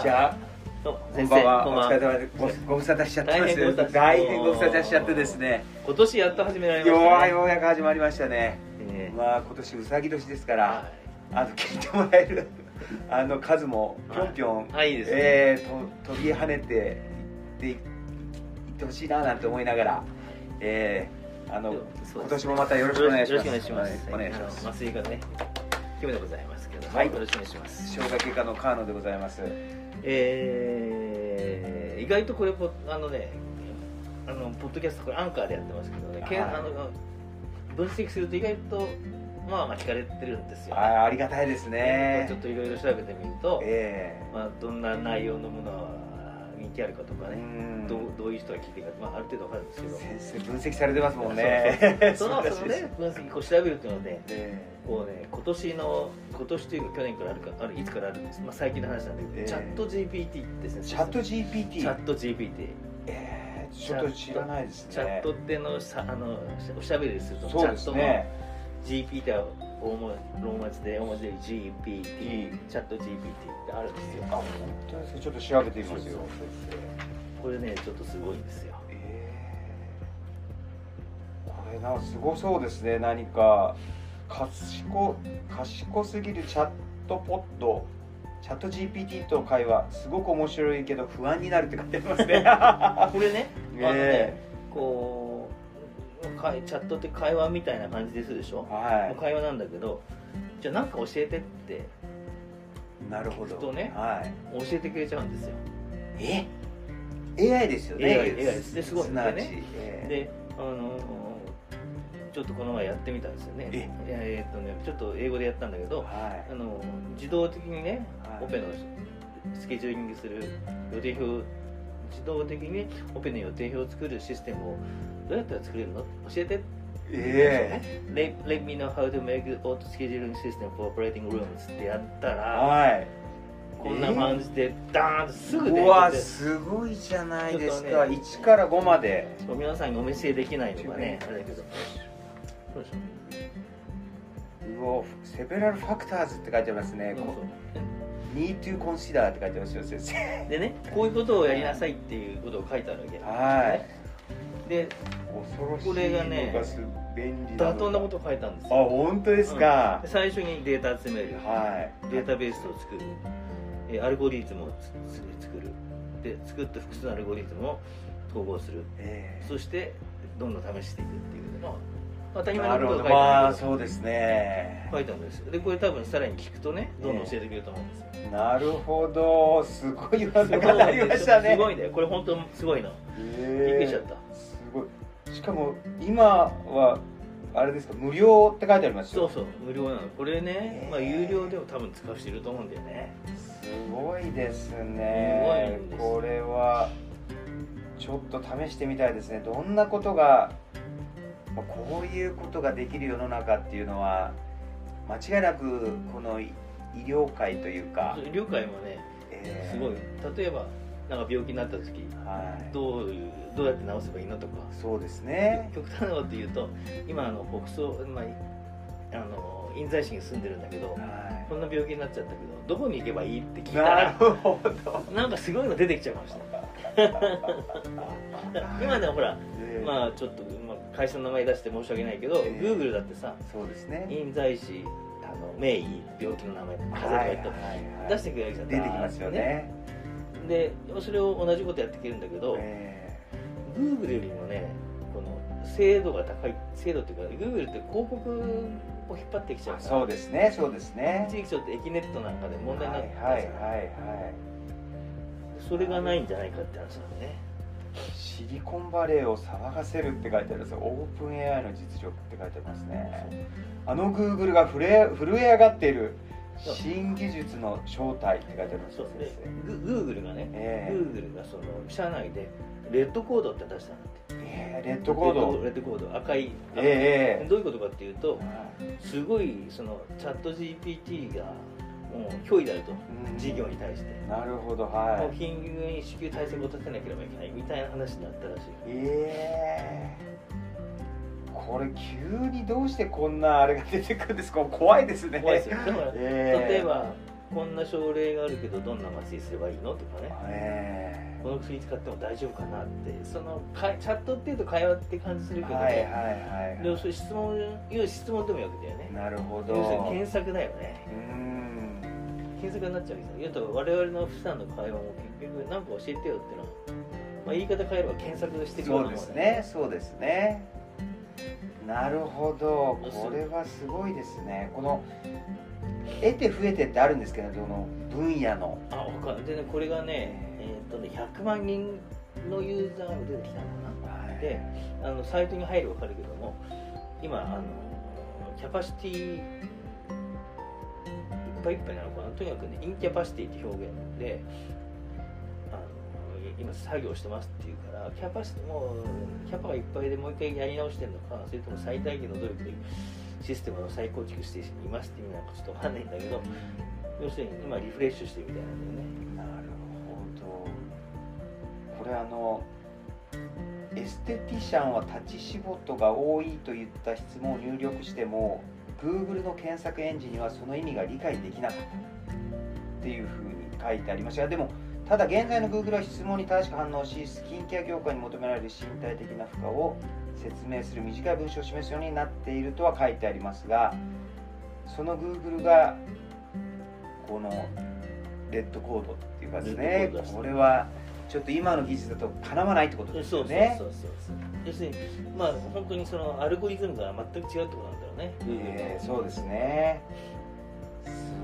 じゃあ先生んばんは。こんばんは。お疲れ様ですごご無沙汰しちゃってます大変ご無沙汰大変ご無沙汰しちゃってですね。今年やっと始められましたね。ようやく始まりましたね。えまあ今年うさぎ年ですからーはあの聞いてもらえる あの数もぴょんぴょんいはいね、えーと飛び跳ねていっていってほしいななんて思いながらえーあのそうです今年もまたよろしくお願いします。よろしくお願いします。はいお願いします。麻酔がね、今日でございますけど、はい。よろしくお願いします。生姜外科の川野でございますえー、意外とこれポあのね、あのポッドキャストこれアンカーでやってますけどね、けあの分析すると意外とまあまあ聞かれてるんですよ、あーありがたいですね。ちょっといろいろ調べてみると、えまあどんな内容のものは人気あるかとかね、ん。どうどういう人が聞いてるか、まあある程度わかるんですけど。先生分析されてますもんね。そ のそのね分析こう調べるっていうので、えこうね今年の今年というか去年からあるかあるいつからあるんです、まあ、最近の話なんだけど、ええ。チャット GPT ですねーチャット GPT チャット GPT えーちょっと知らないですね。チャットってのさあのおしゃべりするとね。チャットの GPT は大文ローマ字で大文字で GPT チャット GPT ってあるんですよ。あ本当ですかちょっと調べてみますよ。これねちょっとすごいんですよ。えー。これなすごそうですね。何か賢賢すぎるチャットポッド。チャット GPT と会話すごく面白いけど不安になるって書いてありますね。これねあの ねえ。こうかチャットって会話みたいな感じですでしょ、は会話なんだけどじゃあ何か教えてって。いなるほど。とねはい。教えてくれちゃうんですよ。え？AI ですよね。AI です。ですごいね。えーであのちょっとこの前やってみたんですよね。え？えーっとねちょっと英語でやったんだけどはあの自動的にねはい。オペのスケジューリングする予定表自動的にオペの予定表を作るシステムをどうやったら作れるの？教えて。いえ。Let, let me know how to make auto scheduling system for operating rooms ってやったえらはい。こんな感じでダーンとすぐ出うわてすごいじゃないですか、ね1から5まで。皆さんにお見せできないのがねあれだけど。そうでしう？わセベラルファクターズって書いてありますね。う。そう。need to consider って書いてますよ先生。でねこういうことをやりなさいっていうことを書いてあるわけ。はいで恐ろしいこれがね妥当なことを書いたんですあよ本当ですか？で、最初にデータ集める。はい。データベースを作る。えアルゴリズムを作る。で作った複数のアルゴリズムを統合する。えそしてどんどん試していくっていうのは当たえり前のことを書いてあるそうですね。書いたんですよ。でこれ多分さらに聞くとねどんどん教えてくれると思うんですよ、なるほど。すごい技がなりましたね。すごいねこれ本当すごいのええ。びっくりしちゃったしかも今はあれですか無料って書いてありますよそうそう無料なの。これね、まあ、有料でも多分使う人いると思うんだよね。すごいですね。すごいこれはちょっと試してみたいですね。どんなことがまあこういうことができる世の中っていうのは間違いなくこの医療界というか、医療界もねえー。すごい。例えばなんか病気になった時はい。どういうどうやって治せばいいのとか。そうですね。極端なこと言うと今あの北総、まあ、あの印西市に住んでるんだけどはこんな病気になっちゃったけどどこに行けばいいって聞いいなるたらほど。なんかすごいの出てきちゃいました。今でもほらえーまあちょっと、まあ、会社の名前出して申し訳ないけど、ええ。Google だってさそうですね。印西市あの名医病気の名前風邪とか言ったら出してくれるじゃん出てきますよねでそれを同じことやってくれるんだけど、え Google よりもねこの精度が高い精度っていうか Google って広告を引っ張ってきちゃうからーそうですねそうですね。一時期ちょっとエキネットなんかで問題になってたはいはいじゃんはいはい。それがないんじゃないかって話なんだね。シリコンバレーを騒がせるって書いてあるんですよオープン AI の実力って書いてありますね。あのグーグルが震え震え上がっている新技術の正体って書いてありますそう。で先グ Google がね、ええ。Google がその社内でレッドコードって出したんだって。生えーレッドコード。レッドコード。赤い、ええどういうことかっていうとはい。すごいそのチャット GPT がもう脅威であると。うん。事業に対して、なるほどもはう緊急に支給対策を立てなければいけないみたいな話になったらしいい。ええこれ急にどうしてこんなあれが出てくるんですか？怖いですね。怖いですよ。だから、ええ例えばこんな症例があるけどどんな麻酔すればいいのとかね。えこの薬使っても大丈夫かなって。そのかチャットっていうと会話って感じするけど、はいはいはいでもそれ質問いう質問でもよくだよね。なるほど。要するに検索だよね。うん。検索になっちゃうわけですよ。言うと我々の普段の会話も結局何か教えてよっていうのは、まあ、言い方変えれば検索してるようそうですね。そうですねなるほど。これはすごいですね。この得て増えてってあるんですけどどの分野の。あわかるでねこれがねえーっとね100万人のユーザーが出てきたのかな。であのサイトに入れば分かるけども今あのキャパシティいっぱいいっぱいなのかな。とにかくねインキャパシティって表現で今作業してますっていうからキャパシティもうキャパがいっぱいでもう一回やり直してるのかそれとも最大限の努力でシステムを再構築していますっていうのはちょっと分かんないんだけど要するに今リフレッシュしてるみたいなんだよねなるほど。これあのエステティシャンは立ち仕事が多いといった質問を入力しても Google の検索エンジンにはその意味が理解できなかったっていうふうに書いてありましたがでもただ現在の Google は質問に正しく反応しスキンケア業界に求められる身体的な負荷を説明する短い文章を示すようになっているとは書いてありますがその Google がこのレッドコードっていうかですねこれはちょっと今の技術だとかなわないってことですよね。そうそうそう要するにまあ本当にそのアルゴリズムが全く違うってことなんだろうね、えーそうですね。す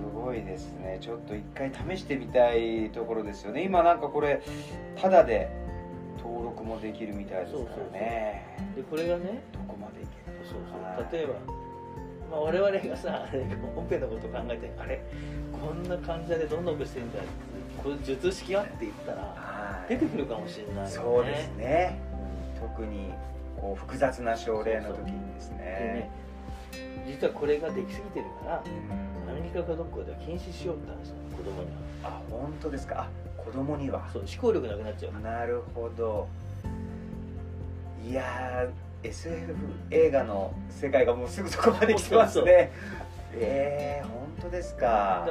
ごいですね。ちょっと一回試してみたいところですよね。今なんかこれタダで登録もできるみたいですからね。でこれがねどこまでいけるそうそう。例えば、まあ、我々がさオペのこと考えてあれ？こんな患者でどんなオペしてんだこれ術式は？って言ったらはい。出てくるかもしれないよね。そうですね。特にこう複雑な症例の時にですね実はこれができすぎてるからうん。アメリカかどこかでは禁止しようって話なの子供には。あ本当ですか？あ子供には。そう思考力なくなっちゃう。なるほど。いやー SF 映画の世界がもうすぐそこまで来てますね。えー、本当ですか？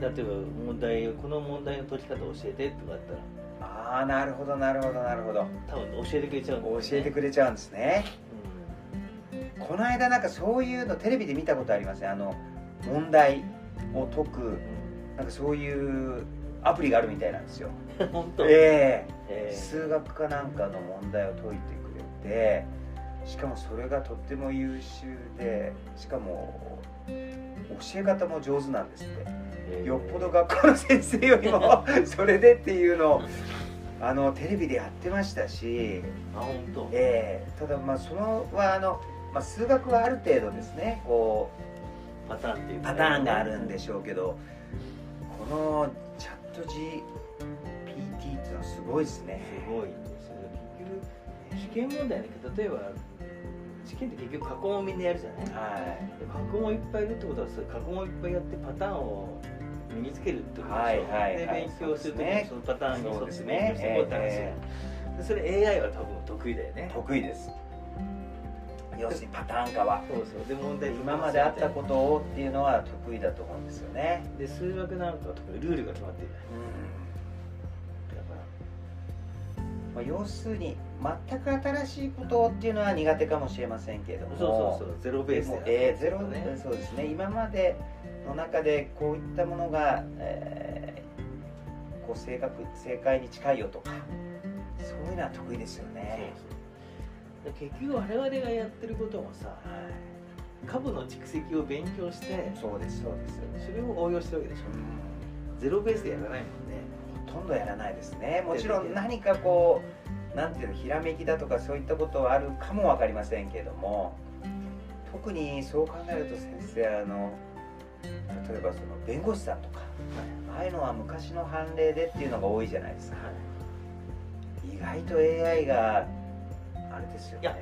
だ例えば問題この問題の解き方を教えてとかあったら。ああなるほどなるほどなるほど。多分教えてくれちゃうんだよね。教えてくれちゃうんですね。うこの間なんかそういうのテレビで見たことありますねあの問題を解くんなんかそういうアプリがあるみたいなんですよ。う ん本当？ええ。えー数学かなんかの問題を解いてくれてしかもそれがとっても優秀でしかも教え方も上手なんですって。え。ーよっぽど学校の先生よりも それでっていうのをあのテレビでやってましたし、あ本当。ええただまあそのはあの、まあ、数学はある程度ですねこパターンっていうパターンがあるんでしょうけどこのチャット GPT っていうのはすごいですね。すごいんですよ。結局試験問題だけど例えば試験って結局過去問みんなやるじゃない？はい。で過去問いっぱいいるってことは過去問いっぱいやってパターンを身につけるってことでしょ、はいはいはい。で勉強するときにそのパターンに沿って勉強していこうって話えでそれ AI は多分得意だよね。得意です。要するにパターン化は。そうそう。で問題今まであったことをっていうのは得意だと思うんですよね。で数学なんかは特にルールが決まってる。だかまあ、要するに全く新しいことっていうのは苦手かもしれませんけれども。らそうそうそう。ゼロベースでえーゼロね。そうですね。今までの中でこういったものが、えーこう正確正解に近いよとかそういうのは得意ですよそうねそう。で結局我々がやってることもさ株の蓄積を勉強してそうですそうです、それを応用してるわけでしょ。うん。ゼロベースでやらないもんね。ほとんどやらないですね。もちろん何かこうなんていうのひらめきだとかそういったことはあるかも分かりませんけども特にそう考えると先生あの例えばその弁護士さんとかああいうのは昔の判例でっていうのが多いじゃないですか。意外と AI があれですよね。いや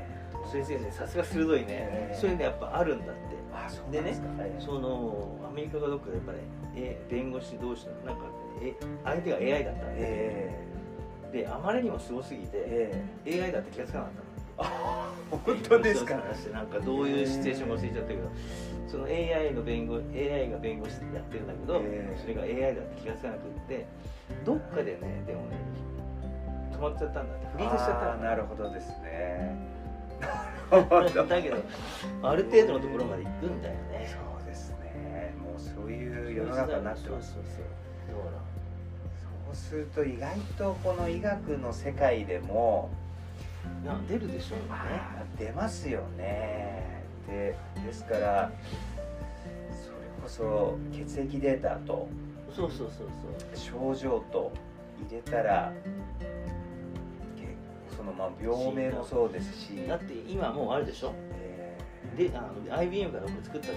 先生ねさすが鋭いね、ええ。それねやっぱあるんだって。あそうですか。ええそのアメリカかどっかでやっぱり、え弁護士同士のなんかえ相手が AI だったんで、えであまりにもすごすぎて、ええ。AI だって気がつかなかったの。あ本当ですか？話なんかどういうシチュエーションも忘れちゃったけどその AI の弁護 AI が弁護士やってるんだけど、えーそれが AI だって気がつかなくってどっかでねでもね止まっちゃったんだって。フリーズしちゃったあーのなるほどですね。だけどある程度のところまで行くんだよね。そうですね。もうそういう世の中になってます。そうそうそうそうすると意外とこの医学の世界でもいや出るでしょうね。出ますよね。でですからそれこそ血液データとそうそうそうそう。症診と入れたらそのまあ病名もそうですし、だって今もうあるでしょ？えであの IBM がどこ作ったじゃん。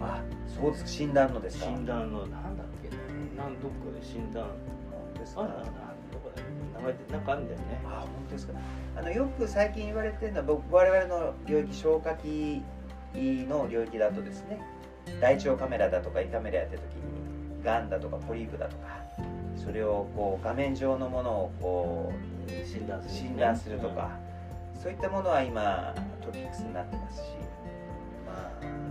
ーあそうです診断のですか。診断のなんだっけなんどっかで診断。ですか。あどこだ名前ってなんかあるんだよね。あ本当ですか。あのよく最近言われてるのは僕我々の領域消化器の領域だとですね大腸カメラだとか胃カメラやってる時にがんだとかポリープだとかそれをこう画面上のものをこ診断する、う診断するとか、そういったものは今トピックスになってますしまあ。うん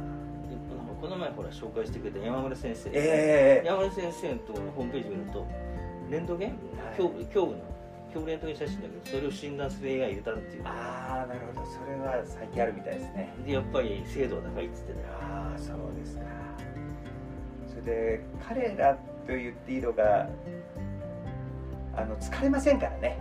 この前ほら紹介してくれた山村先生、ええ。山村先生のとホームページ見るとレントゲン？胸部胸部の。胸部レントゲン写真だけどそれを診断する AI 入れたっていう。ああなるほど。それは最近あるみたいですね。でやっぱり精度が高いっつってたよ。ああそうですか。それで彼らと言っていいのがあの疲れませんからね。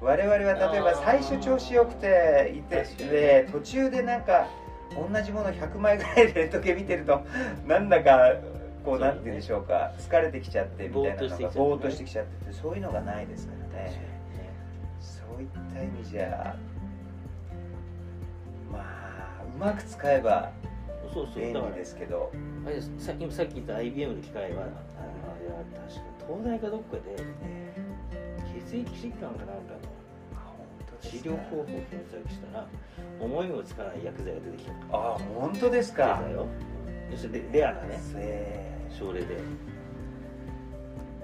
我々は例えば最初調子よくていてで途中でなんか同じもの100枚ぐらいでレントゲン見てるとなんだかこうなんて言うんでしょうか疲れてきちゃってみたいなのがぼぼーっとしてきちゃっててそういうのがないですからね。そういった意味じゃまあうまく使えば便利ですけど。あれさ今さっき言った IBM の機械はあれは確か東大かどっかで血液疾患かなんかの治療方法を検索したら思いもつかない薬剤が出てきた。あ本当ですか。レレアなね。え症例で。ー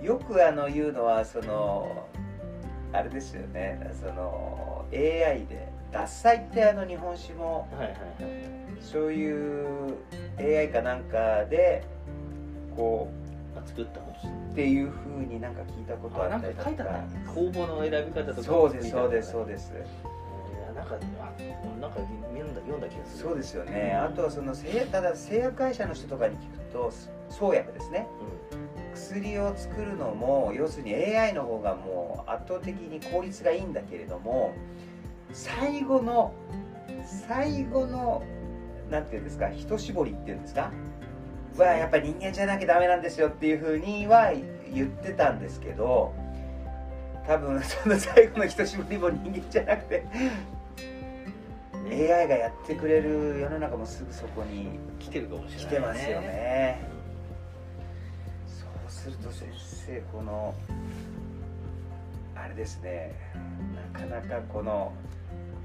よくあの言うのはそのあれですよね。その AI で獺祭ってあの日本酒もはいはいはいそういう AI かなんかでこあ作ったのうっていうふうになんか聞いたことあったりと書いてあった。ね公募の選び方とかそうですそうですそうですなんかあなんか読んだ読んだ気がする。そうですよね。あとはその製ただ製薬会社の人とかに聞くと創薬ですね薬を作るのも要するに AI の方がもう圧倒的に効率がいいんだけれども最後の最後のなんていうんですか一絞りっていうんですかはやっぱり人間じゃなきゃダメなんですよっていうふうには言ってたんですけど多分その最後の一絞りも人間じゃなくて AI がやってくれる世の中もすぐそこに来てるかもしれない来てますよね。そうすると先生このあれですね。なかなかこの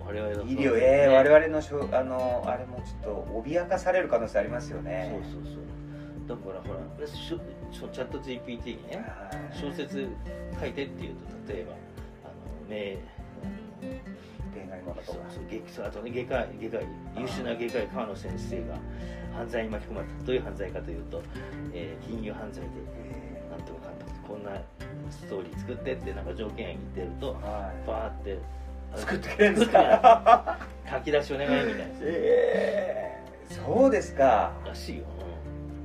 我々の医療、えー我々のしょあのあれもちょっと脅かされる可能性ありますよね。そうそうそう。だからほらしょチャット GPT にねはい。小説書いてっていうと例えばあの名恋愛ものとそあとね外科外科医優秀な外科医川野先生が犯罪に巻き込まれたどういう犯罪かというと、えー金融犯罪でえなんとかかんとこんなストーリー作ってってなんか条件言ってるとはいバーって作ってくれるんですか書き出しお願いみたいなえーそうですからしいよ、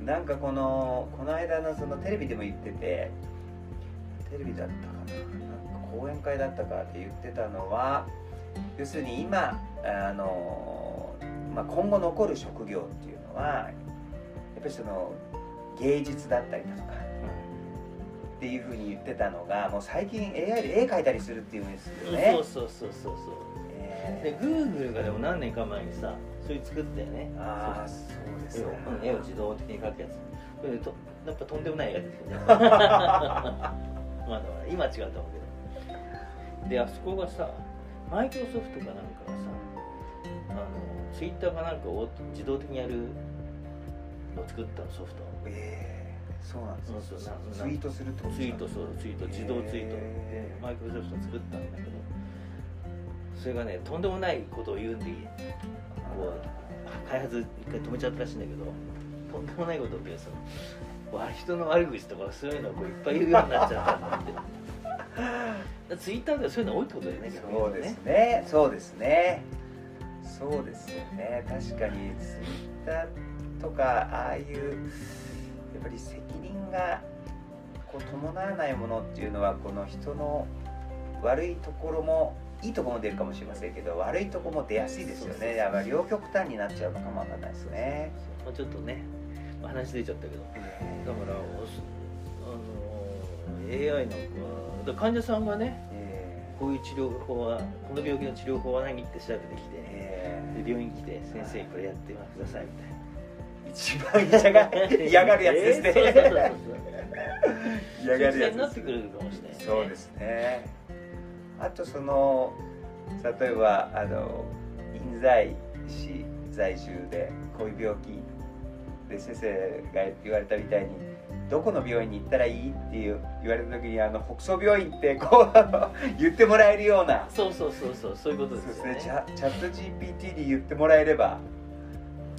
なんかこのこの間のそのテレビでも言っててテレビだったかななんか講演会だったかって言ってたのは要するに今あの、まあ、今後残る職業っていうのはやっぱりその芸術だったりだとかっていうふうに言ってたのがもう最近 AI で絵描いたりするっていうんですようんねそうそうそうそうそう。でえ Google がでも何年か前にさそれ作ったよね。ーああそうです絵をかうん絵を自動的に描くやつ。これとやっぱとんでもない絵が出てくるね。まだまだ今は違うと思うけど。であそこがさマイクロソフトかなんかがさあのツイッターかなんかを自動的にやるのを作ったのソフト。えーそうなんです。そうそうなツイートするってことツイートそうツイート自動ツイート。でへー。マイクロソフト作ったんだけどそれがねとんでもないことを言うんでこう開発一回止めちゃったらしいんだけどとんでもないことを言うそのわ人の悪口とかそういうのをこういっぱい言うようになっちゃったんだって ツイッターではそういうの多いってことだよねそうですね。そうですね。そうですよね。確かにツイッターとかああいうやっぱり責任がこう伴わないものっていうのはこの人の悪いところもいいところも出るかもしれませんけど悪いところも出やすいですよね。やっぱり両極端になっちゃうのかもわかんないですね、まあ、ちょっとね、まあ、話出ちゃったけど。だから AI なんかだから患者さんがねえこういう治療法はこの病気の治療法は何って調べてきーてえで病院来て「先生これやってください」みたいな。ー一番嫌が嫌がるやつですね、嫌がるやつなってくるかもしれない、ね、そうですね。あとその例えばあの印西市在住でこういう病気で先生が言われたみたいにどこの病院に行ったらいいっていう言われた時にあの北総病院ってこう言ってもらえるような。そうそうそうそうそういうことでよね。ですすね。チャチャット GPT に言ってもらえれば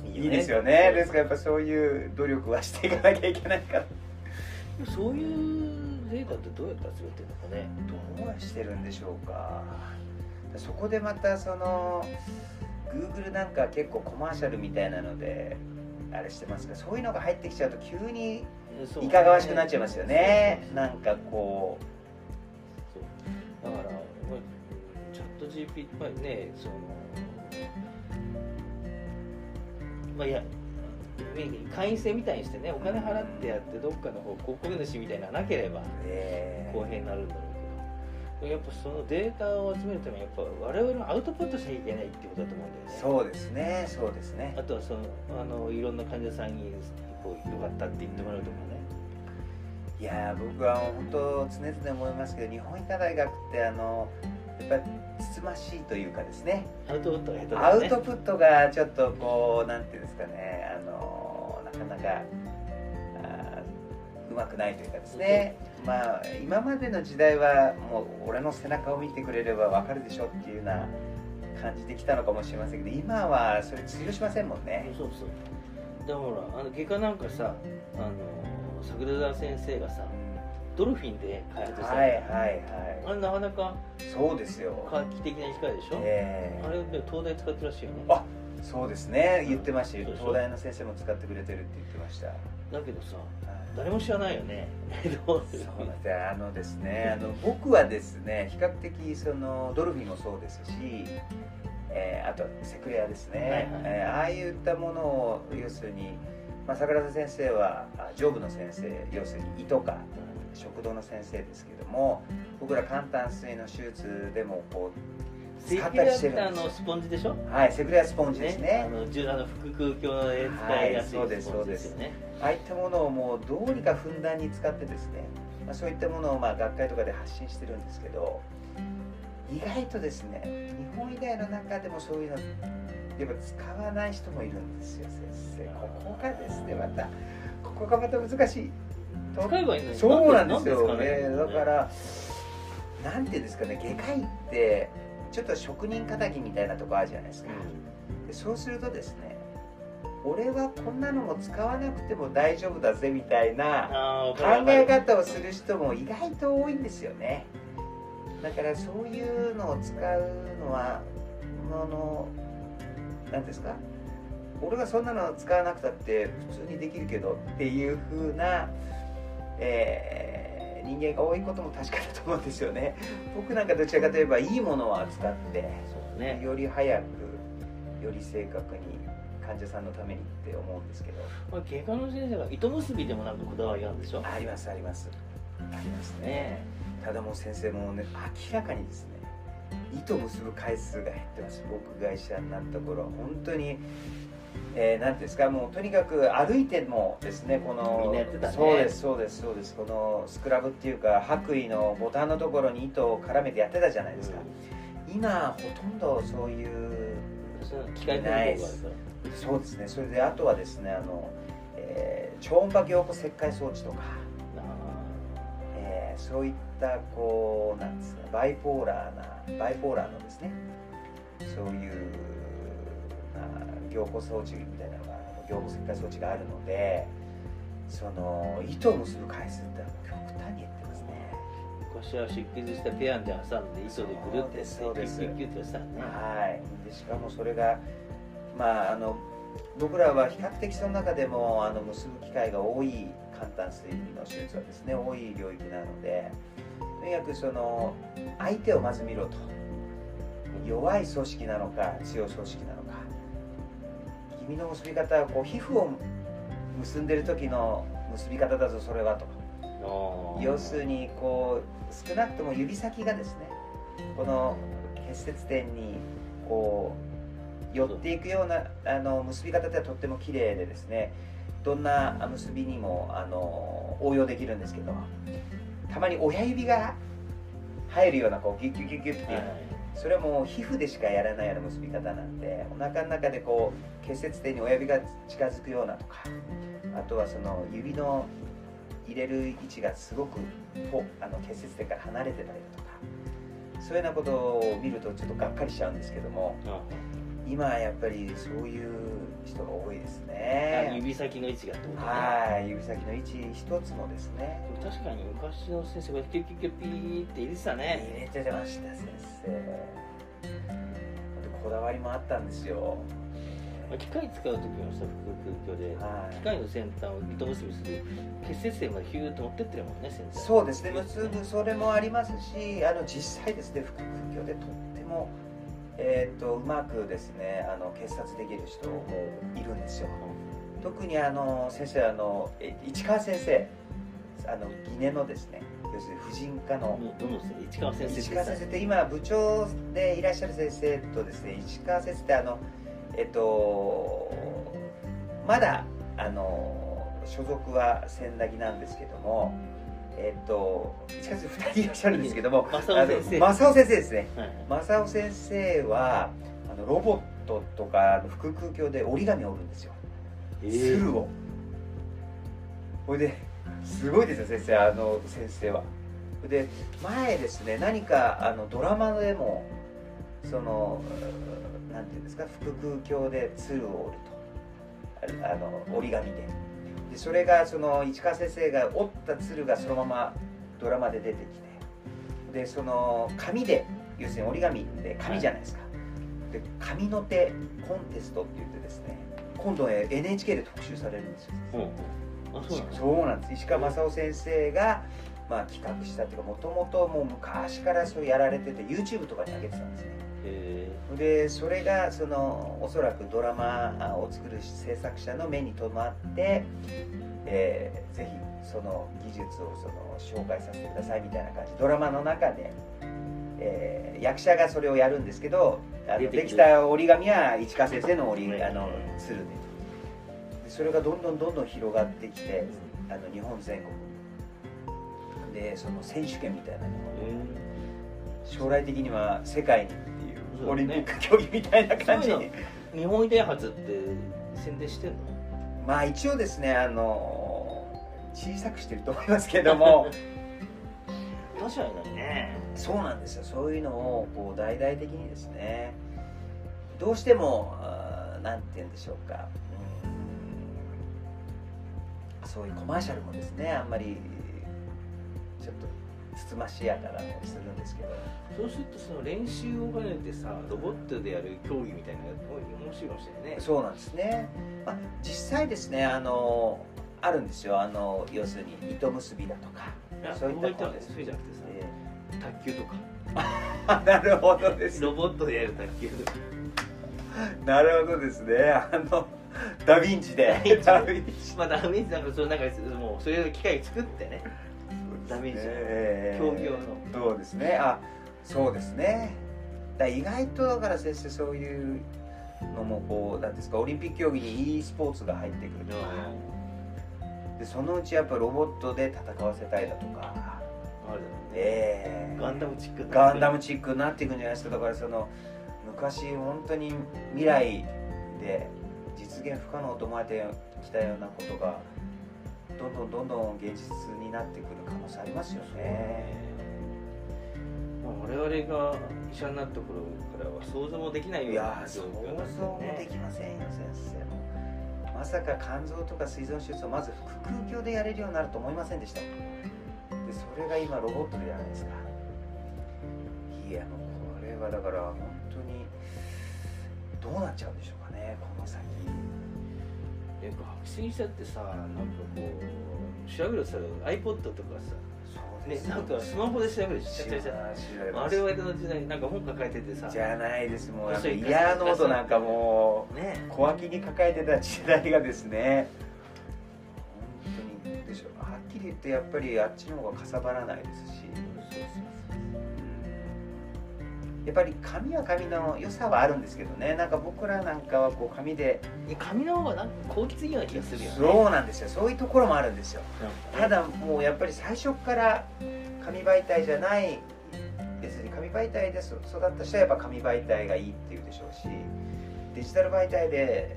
いいいですよね。です。からやっぱそういう努力はしていかなきゃいけないから。そういうデータってどうやって集めてるのかね。どうしてるんでしょうか。そこでまたその Google なんか結構コマーシャルみたいなのであれしてますがそういうのが入ってきちゃうと急にいかがわしくなっちゃいますよね。なんかこそう。だから、まあ、チャット GPT まあねそのまあいや会員制みたいにしてねお金払ってやってどっかの方広告主みたいなのなければ公平になるんだろうけど。やっぱそのデータを集めるためにやっぱ我々のアウトプットしなきゃいけないってことだと思うんだよね。そうですねそうですね。あとはそのあのいろんな患者さんにこうったって言ってもらうとかね。いやー僕は本当常々思いますけど日本医科大学ってあのやっぱつつましいというかですね。アウトプットが下手だアウトプットがちょっとこうなんていうんですかね。あのなかなかうまくないというかですね。まあ今までの時代はもう俺の背中を見てくれればわかるでしょっていうような感じできたのかもしれませんけど今はそれ通用しませんもんね。そうそうでもほらあの外科なんかさあの桜田先生がさドルフィンで開発した、はいはいあはれなかなかいそうですよ。画期的な機械でしょ、ええ。あれで東大使ってるらしいよね。あそうですね。言ってました東大の先生も使ってくれてるって言ってました、はいだけどさ誰も知らないよね。そうなんですあのですねあの僕はですね比較的そのドルフィンもそうですし、えーあとセクレアですね、はいはい。えーああいったものを要するに、まあ、桜田先生はあ上部の先生要するに胃とか食道の先生ですけども僕ら簡単水の手術でもこう使ったりしてるんですよ。スポンジでしょ？はいセクレアスポンジですね。あのあの腹腔鏡で使いやすいはいそうですスポンジです。よね、ああいったものをもうどうにかふんだんに使ってですね、まあ、そういったものをまあ学会とかで発信してるんですけど意外とですね日本以外の中でもそういうのやっぱ使わない人もいるんですよ先生。ここがですねまたここがまた難しい。と使えばいいのに。そうなんですよなんでね。だからなんていうんですかね外科医ってちょっと職人かたぎみたいなとこあるじゃないですか、でそうするとですね俺はこんなのも使わなくても大丈夫だぜみたいな考え方をする人も意外と多いんですよねだからそういうのを使うのはあの何ですか？俺がそんなの使わなくたって普通にできるけどっていう風な、えー人間が多いことも確かだと思うんですよね。僕なんかどちらかといえばいいものを扱ってそうね。より早くより正確に患者さんのためにって思うんですけど。まあ外科の先生が糸結びでもなんかこだわりがあるんでしょ？ありますあります。ありますねねただもう先生もね明らかにですね糸結ぶ回数が減ってます。僕が医者になった頃は。本当にえー、なんていうんですかもうとにかく歩いてもですねこのね。そうですそうですそうです。このスクラブっていうか白衣のボタンのところに糸を絡めてやってたじゃないですか、今ほとんどそういう機械工業があるから。そうですね。それであとはですねあの、えー超音波凝固切開装置とか、えーそういったこうなんですかバイポーラーなバイポーラーのですねそういう、まあ、凝固装置みたいなのが凝固石灰装置があるのでその糸を結ぶ回数って極端に減ってますね。昔は出血したペアンで挟んで糸でぐるってそうですキュッキュッキュッてやってたねはい。でしかもそれがまああの僕らは比較的その中でもあの結ぶ機会が多い簡単水の手術はですね多い領域なのでとにかくその相手をまず見ろと。弱い組織なのか強い組織なのか。君の結び方はこう皮膚を結んでる時の結び方だぞそれはと。要するにこう少なくとも指先がですねこの結節点にこう寄っていくようなあの結び方ではとっても綺麗でですねどんな結びにもあの応用できるんですけどたまに親指が入るようなこうギュッギュッギュッギュッっていう、はい。それはもう皮膚でしかやらないような結び方なんでお腹の中でこう結節点に親指が近づくようなとかあとはその指の入れる位置がすごくほあの結節点から離れてたりだとかそういうようなことを見るとちょっとがっかりしちゃうんですけどもあ今はやっぱりそういう人が多いですあね指先の位置がってことね。はい指先の位置一つもですね。確かに昔の先生がキュッキュッキュッピーって入れてたね。入れてました先生。こだわりもあったんですよ。機械使う時もさ腹腔鏡ではい。機械の先端を糸結びする結節点までヒューッと持ってってるもんね先生そうですね。結ぶそれもありますしあの実際ですね腹腔鏡でとっても、えー、とうまくですねあの結紮できる人もいるんですよ。特にあの先生あのえ市川先生あの疑念のですね要するに婦人科の。市川先生市川先生って今部長でいらっしゃる先生とですね市川先生ってあのえっとまだあの所属は千駄木なんですけどもえっと市川先生2人いらっしゃるんですけども 正雄先生。正雄先生ですね。はい正雄先生はあのロボットとか腹腔鏡で折り紙を折るんですよ。え。ー鶴を。ほいですごいですよ先生。あの先生は。で前ですね何かあのドラマでもそのうんなんていうんですか腹腔鏡で鶴を折ると。ああの折り紙ででそれがその市川先生が折った鶴がそのままドラマで出てきてでその紙で要するに折り紙で紙じゃないですか、で紙の手コンテストって言ってですね今度ね NHK で特集されるんですよ。うんあそうなんです。石川正夫先生が、まあ、企画したっていうかもともともう昔からそうやられてて YouTube とかに上げてたんですね。えでそれがそのおそらくドラマを作る制作者の目に留まって、えーぜひその技術をその紹介させてくださいみたいな感じ。ドラマの中で、えー役者がそれをやるんですけどあのできた折り紙は市川先生の折りうんあの鶴で。でそれがどんどんどんどん広がってきてあの日本全国。にでその選手権みたいなのをえ将来的には世界にね。オリンピック競技みたいな感じ。に、日本イデア発って宣伝してんの？まあ一応ですねあの小さくしてると思いますけども。確かにね。そうなんですよ。そういうのをこう大々的にですね。どうしてもあーなんて言うんでしょうか。うん。そういうコマーシャルもですねあんまりちょっとつつましやかなのをするんですけど。そうするとその練習を兼ねてさロボットでやる競技みたいなのが面白いかもしれないね。そうなんですね、まあ、実際ですねあのあるんですよ。あの要するに糸結びだとかそういったのはねたものですそうじゃなくてさえ卓球とか。ー なるほどです。ロボットでやる卓球とか。なるほどですね。あのダヴィンチで。ダヴィンチ。まあダメージなんかそのなんかもうそういう機械作ってねダメージえ競技用の。そうですね。あそうですね。だ意外とだから先生そういうのもこうなんですかオリンピック競技に e スポーツが入ってくるとか。でそのうちやっぱロボットで戦わせたいだとか。あるガンダムチックガンダムチックになっていくんじゃないですかだからその昔本当に未来で実現不可能と思われてきたようなことがどんどんどんどん現実になってくる可能性ありますよね。まあ、我々が医者になった頃からは想像もできないよういやな想状況だった像もできませんよ先生。まさか肝臓とか膵臓手術をまず腹腔鏡でやれるようになると思いませんでした。でそれが今ロボットでじゃないですかいやもうこれはだから本当にどうなっちゃうんでしょうえ学生医者ってさなんかこう調べるとさ iPod とかさね、なんかスマホで調べるし知らない。知らない我々の時代なんか本抱えててさ。じゃないですもう。イヤーノートなんかもうね。小脇に抱えてた時代がですね。本当にでしょはっきり言ってやっぱりあっちの方がかさばらないですしやっぱり紙は紙の良さはあるんですけどね。なんか僕らなんかはこう紙で。紙の方がなんか効率いいような気がするよね。そうなんですよ。そういうところもあるんですよ。ただもうやっぱり最初から紙媒体じゃない別に紙媒体でそ育った人はやっぱ紙媒体がいいっていうでしょうしデジタル媒体で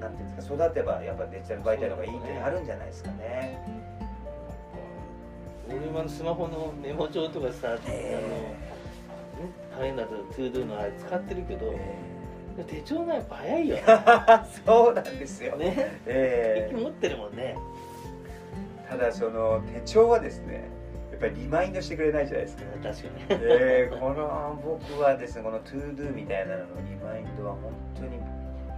なんていうんですか育てばやっぱデジタル媒体の方がいいってあるんじゃないですかね。俺今のスマホのメモ帳とかさ、えあのカレンダーと ToDo のあれ使ってるけど、手帳のやっぱ早いよ。ね そうなんですよ。ね。え息持ってるもんね。ーただその手帳はですねやっぱりリマインドしてくれないじゃないですか。確かに。えーこの僕はですねこの ToDo みたいなののリマインドは本当に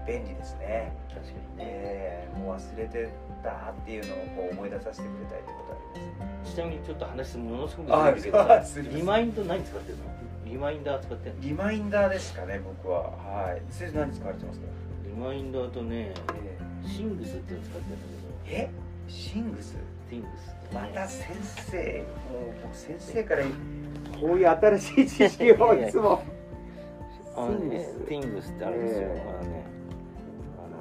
便利ですね。確かにね。えーもう忘れてたっていうのをこう思い出させてくれたりということありますね。ちなみにちょっと話ものすごくあずれるけどあすいません。リマインド何使ってるの？リマインダー使ってリマインダーですかね僕は。はい。先生何使われてますか、リマインダーとねえシングスっていうの使ってるんだーえ？シングス？けどティングスまた先生もう僕先生からこういう新しい知識をいつも。あのねシングスティングスってあるんですよ、ええ。まあね。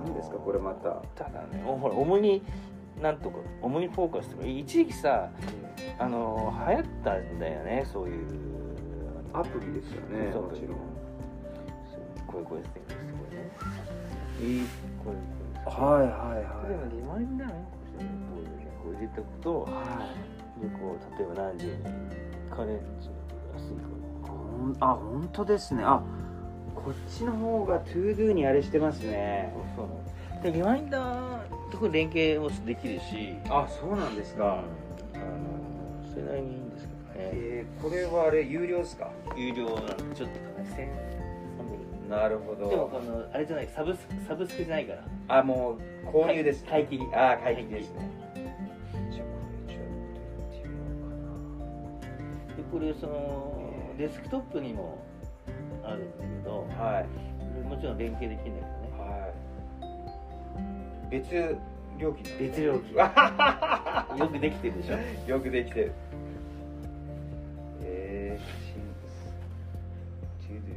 何ですかこれまた。ただねおほら主になんとか主にフォーカスとか一時期さあの流行ったんだよねそういうアプリですよねそうもちろん。そうこれこれティングスこれね。いいこれこれはいはいこれでもリマインダーね。こう入れておくとはい。でこう例えば何時にカレンジが安いかほんあ本当ですね。あこっちの方がトゥードゥにあれしてますね。そうなんですでリマインダーとこ連携もできるし。あそうなんですうん。あか、のそれなりにいいんですえー、これはあれ有料ですか？有料なんでちょっと高い1300なるほど。でもこのあれじゃないサブスサブスクじゃないから。あもう購入です、買い切り。ああ買い切りですね。じゃあこれちょっとやってみよでこれそのデスクトップにもあるんだけどうかなはいもちろん連携できるんだけどね。はい。別料金ね。別料金。よくできてるでしょ。よくできてる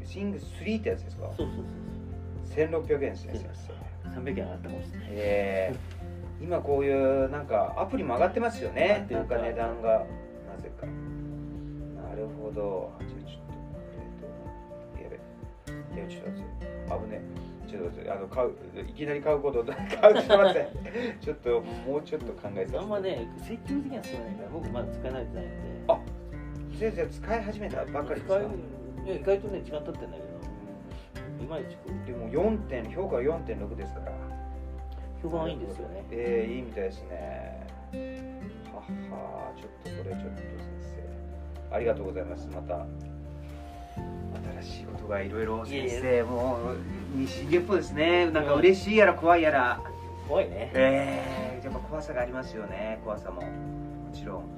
シングスシングス3ってやつですか？そうそう1600円ですね。そうそう300円上がったかもしれないえ。ー、今こういうなんかアプリも上がってますよ上がってるねなんか値段が。なぜか。なるほど。じゃあちょっとえっ、とやべ。いやちょっと待って危ねちょっとあの買ういきなり買うこと買うすいません。ちょっともうちょっと考えさせてあんまね積極的には進まないから僕まだ使えないじゃないんで。あ先生使い始めたばっかりですか？使えいや意外とね時間経ってんだけど。いまいちこう。でも4点評価は4.6ですから。評判いいんですよね。えー、いいみたいですね。ははちょっとこれちょっと先生。ありがとうございます。また。新しいことがいろいろ先生もう西月歩ですね。なんか嬉しいやら怖いやら。怖いね。えー、やっぱ怖さがありますよね。怖さも。もちろん。で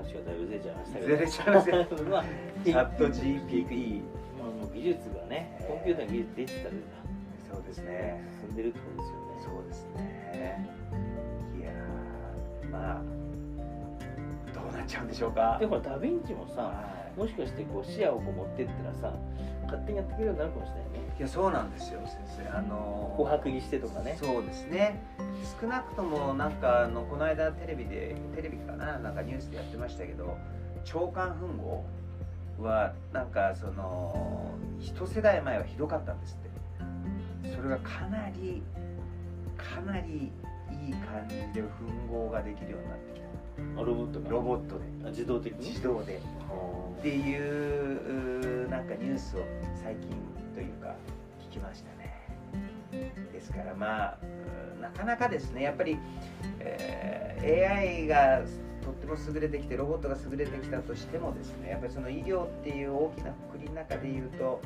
話がだいぶずれちゃいましたけど。ずれちゃいますね まあチャット GPT まあもう技術がねコンピューターの技術デジタルがそうですね。進んでるってことですよね。そうですね。いやーまあどうなっちゃうんでしょうか。でほらダヴィンチもさはい。もしかしてこう視野をこう持ってったらさ勝手にやってくれるようになるかもしれないね。いやそうなんですよ先生。あの琥珀にしてとかね。そうですね。少なくともなんかあのこの間テレビでテレビかななんかニュースでやってましたけど腸管吻合はなんかその一世代前はひどかったんですって。それがかなりかなりいい感じで吻合ができるようになってきたあロボットがロボットで。あ自動的に？自動で。っていううなんかニュースを最近というか聞きましたね。ですからまあうなかなかですね。やっぱり、えー AI がとっても優れてきてロボットが優れてきたとしてもですねやっぱりその医療っていう大きなくくりの中で言うと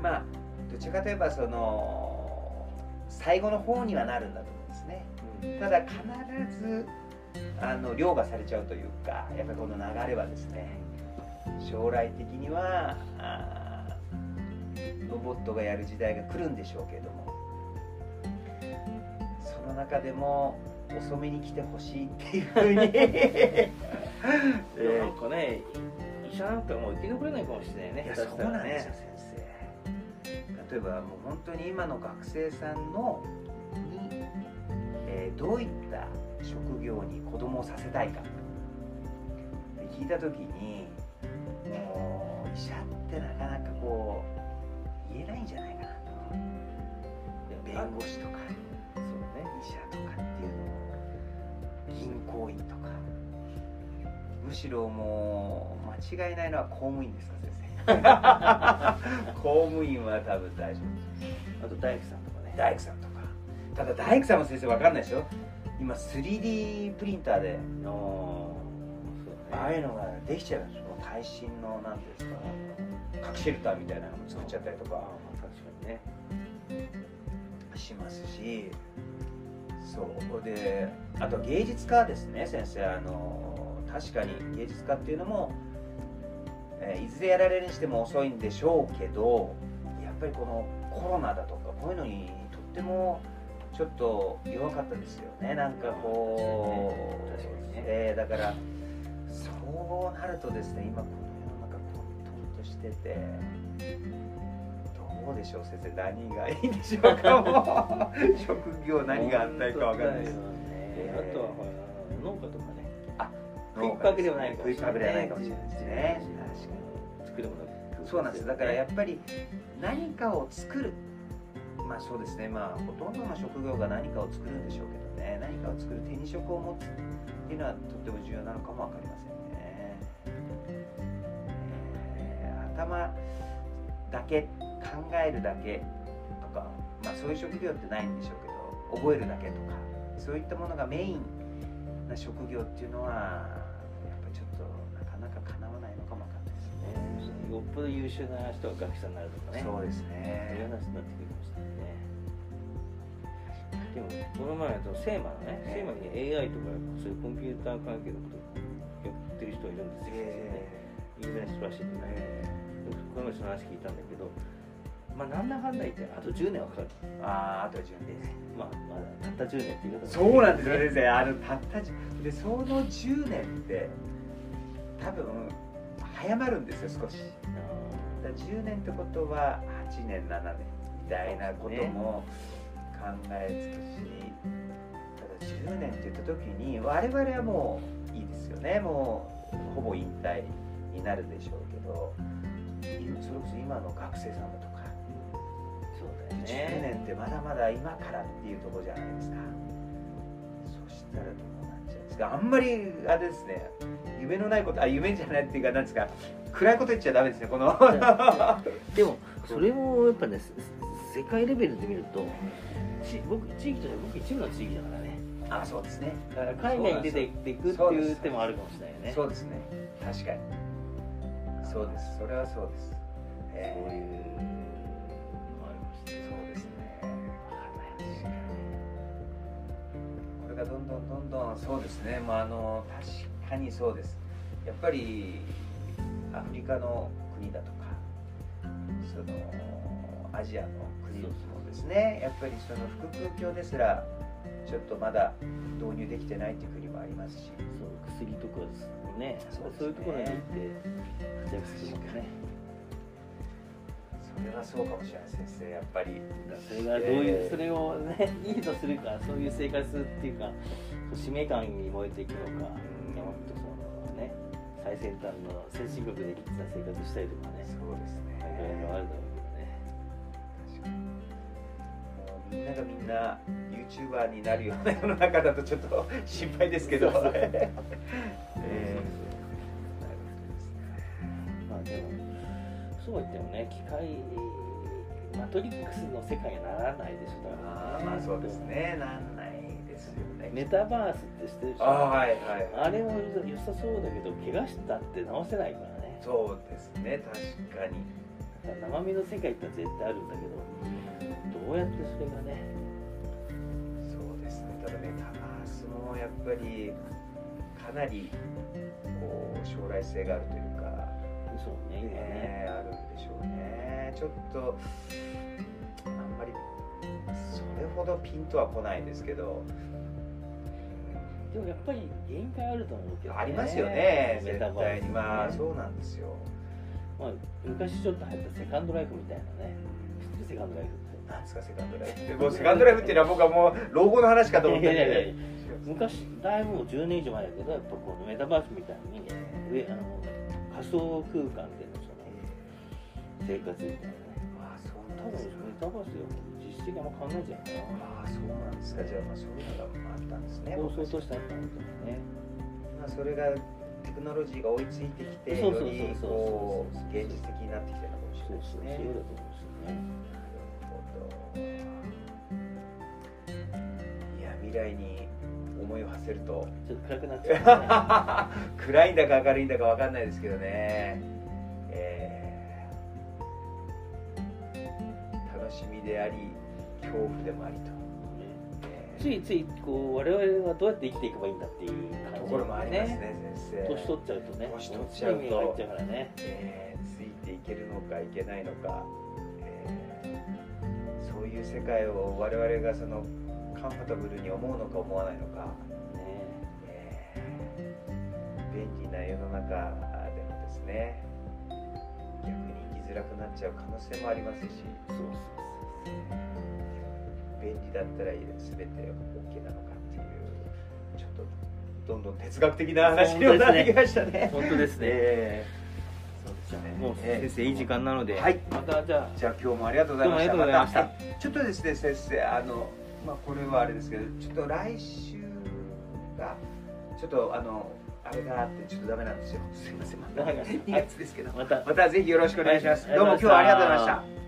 まあどちらかといえばその最後の方にはなるんだと思うんですね。うん。ただ必ずあの凌駕されちゃうというかやっぱりこの流れはですね将来的にはロボットがやる時代が来るんでしょうけれどもその中でも遅めに来てほしいっていうふうに、え でもなんかね医者なんかもう生き残れないかもしれないねいやそうなんですよね先生。例えばもう本当に今の学生さんのどういった職業に子供をさせたいか。で聞いた時にもう医者ってなかなかこう言えないんじゃないかなと。弁護士とかそうね医者とかっていうの銀行員とか。むしろもう間違いないのは公務員ですか先生。公務員は多分大丈夫あと大工さんとかね。大工さんとかただ大工さんも先生わかんないですよ今 3D プリンターであーそうね。ああいうのができちゃうんですよ耐震のなんていうんですか核シェルターみたいなのも作っちゃったりとか。確かにね。しますし。そう。であと芸術家ですね先生。あの確かに芸術家っていうのも、えーいずれやられるにしても遅いんでしょうけどやっぱりこのコロナだとかこういうのにとってもちょっと弱かったですよね。なんかこう、確かにね。えーだからそうなるとですね今この世の中混沌としててどうでしょう先生。何がいいんでしょうかもう。職業何があったいかわかんないです。ね。あとはほら農家とかね。あ食いっぱぐれはないかも食いっぱぐれはないかもしれないですね。作るもの。確かにそうなんです。だからやっぱり何かを作るまあそうですね。まあほとんどの職業が何かを作るんでしょうけどね。何かを作る手に職を持つっていうのはとっても重要なのかもわかりませんね、えー頭だけ考えるだけとかまあそういう職業ってないんでしょうけど覚えるだけとかそういったものがメインな職業っていうのはやっぱりちょっとなかなかかなわないのかもわかんないですね。ねよっぽど優秀な人が学者になるとかね。そうですそういうね話になってくるかもしれない。ねでもこの前だとセーマのね、ええセーマに AI とかそういうコンピューター関係のことやってる人いるんですよ、え有名な人らしいんでね、えこの前その話聞いたんだけどまあなんだかんだ言ってあと10年はかかる。あああとは順です。まあまだたった10年っていうことそうなんですよ先生。あのたったじでその10年って多分早まるんですよ少し。だから10年ってことは8年7年みたいなことも考えつくし、ただ10年って言った時に我々はもういいですよね。もうほぼ引退になるでしょうけど今それこそ今の学生さんだとか。そうだよ10ね年ってまだまだ今からっていうところじゃないですか。そしたらどうなっちゃうんですか。あんまりあれですね。夢のないことあ夢じゃないっていうかなんですか。暗いこと言っちゃダメですねこの。でもそれもやっぱねせ世界レベルで見るとち僕地域としては僕一部の地域だからね。あそうですね。だから海外に出ていくっていう手もあるかもしれないよね。そうですね。確かに。そうです。それはそうです、えそういうーのもありましてそうですね。これがどんどんどんどんそうですね。まああの確かにそうです。やっぱりアフリカの国だとかそのアジアの国もですねやっぱりその腹空鏡ですらちょっとまだ導入できてないっていう国もありますし。そう薬とかね。そうですね。そういうところに行って活躍するとね。それはそうかもしれない先生。やっぱり。それがどういう、えーそれをね いいとするかそういう生活っていうか使命感に燃えていくのか、うん。山本そのね最先端の先進国でリッチな生活したいとかね。そうですね。いろいろあるだろうけどね確かみんな YouTuber になるような世の中だとちょっと心配ですけど。そうそう。えーまあでもそうは言ってもね機械マトリックスの世界にならないでしょあーまあそうですね。なんないですよね。メタバースって知ってるでしょあーはいはい。はいあれも良さそうだけど怪我したって直せないからね。そうですね確かに。生身の世界って絶対あるんだけどどうやってそれがね。そうですね。ただメタバースもやっぱりかなりこう将来性があるというかそうね今ね。ねあるんでしょうね。ちょっとあんまりそれほどピンとは来ないですけど。でもやっぱり限界あると思うけど、ね、ありますよね絶対に。まあそうなんですよ。まあ、昔ちょっと流行ったセカンドライフみたいなね。知ってるセカンドライフなんですかセカンドライフ。もうセカンドライフっていうのは僕はもう老後の話かと思ってて昔だいぶもう10年以上前だけどやっぱこのメタバースみたいに上あの仮想空間でのその生活みたいな。ねああそう多分メタバースよ実質的にあんま考えちゃうかああそうなんですかじゃあまあそういうのがあったんですね。な構想としてあったんだけどねまあそれがテクノロジーが追いついてきてそうそうそう。よりそうこう現実的になってきてるのかもしそうそうそうれないですねだと思うんですよねいや未来に思いを馳せると。ちょっと暗くなっちゃうね。暗いんだか明るいんだかわかんないですけどね、えー楽しみであり恐怖でもありと、えーついついこう我々はどうやって生きていけばいいんだっていう感じところもありますね先生。年取っちゃうとね。年取っちゃうと。ね。えーついていけるのかいけないのか、世界を我々がそのカンファタブルに思うのか思わないのか、ねえ。ー便利な世の中でもですね。逆に生きづらくなっちゃう可能性もありますし。そうそう便利だったら全て OK なのかっていう。ちょっとどんどん哲学的な話にもなってきましたね。本当ですね。えーそうですねもうえー先生いい時間なので、はいまたじゃじゃあ今日もありがとうございました。またはいちょっとですね先生あのまあこれはあれですけどちょっと来週がちょっとあのあれがあってちょっとダメなんですよ。すいません。またはい2月ですけど。あまたまたぜひよろしくお願いします。はいどうも今日はありがとうございました。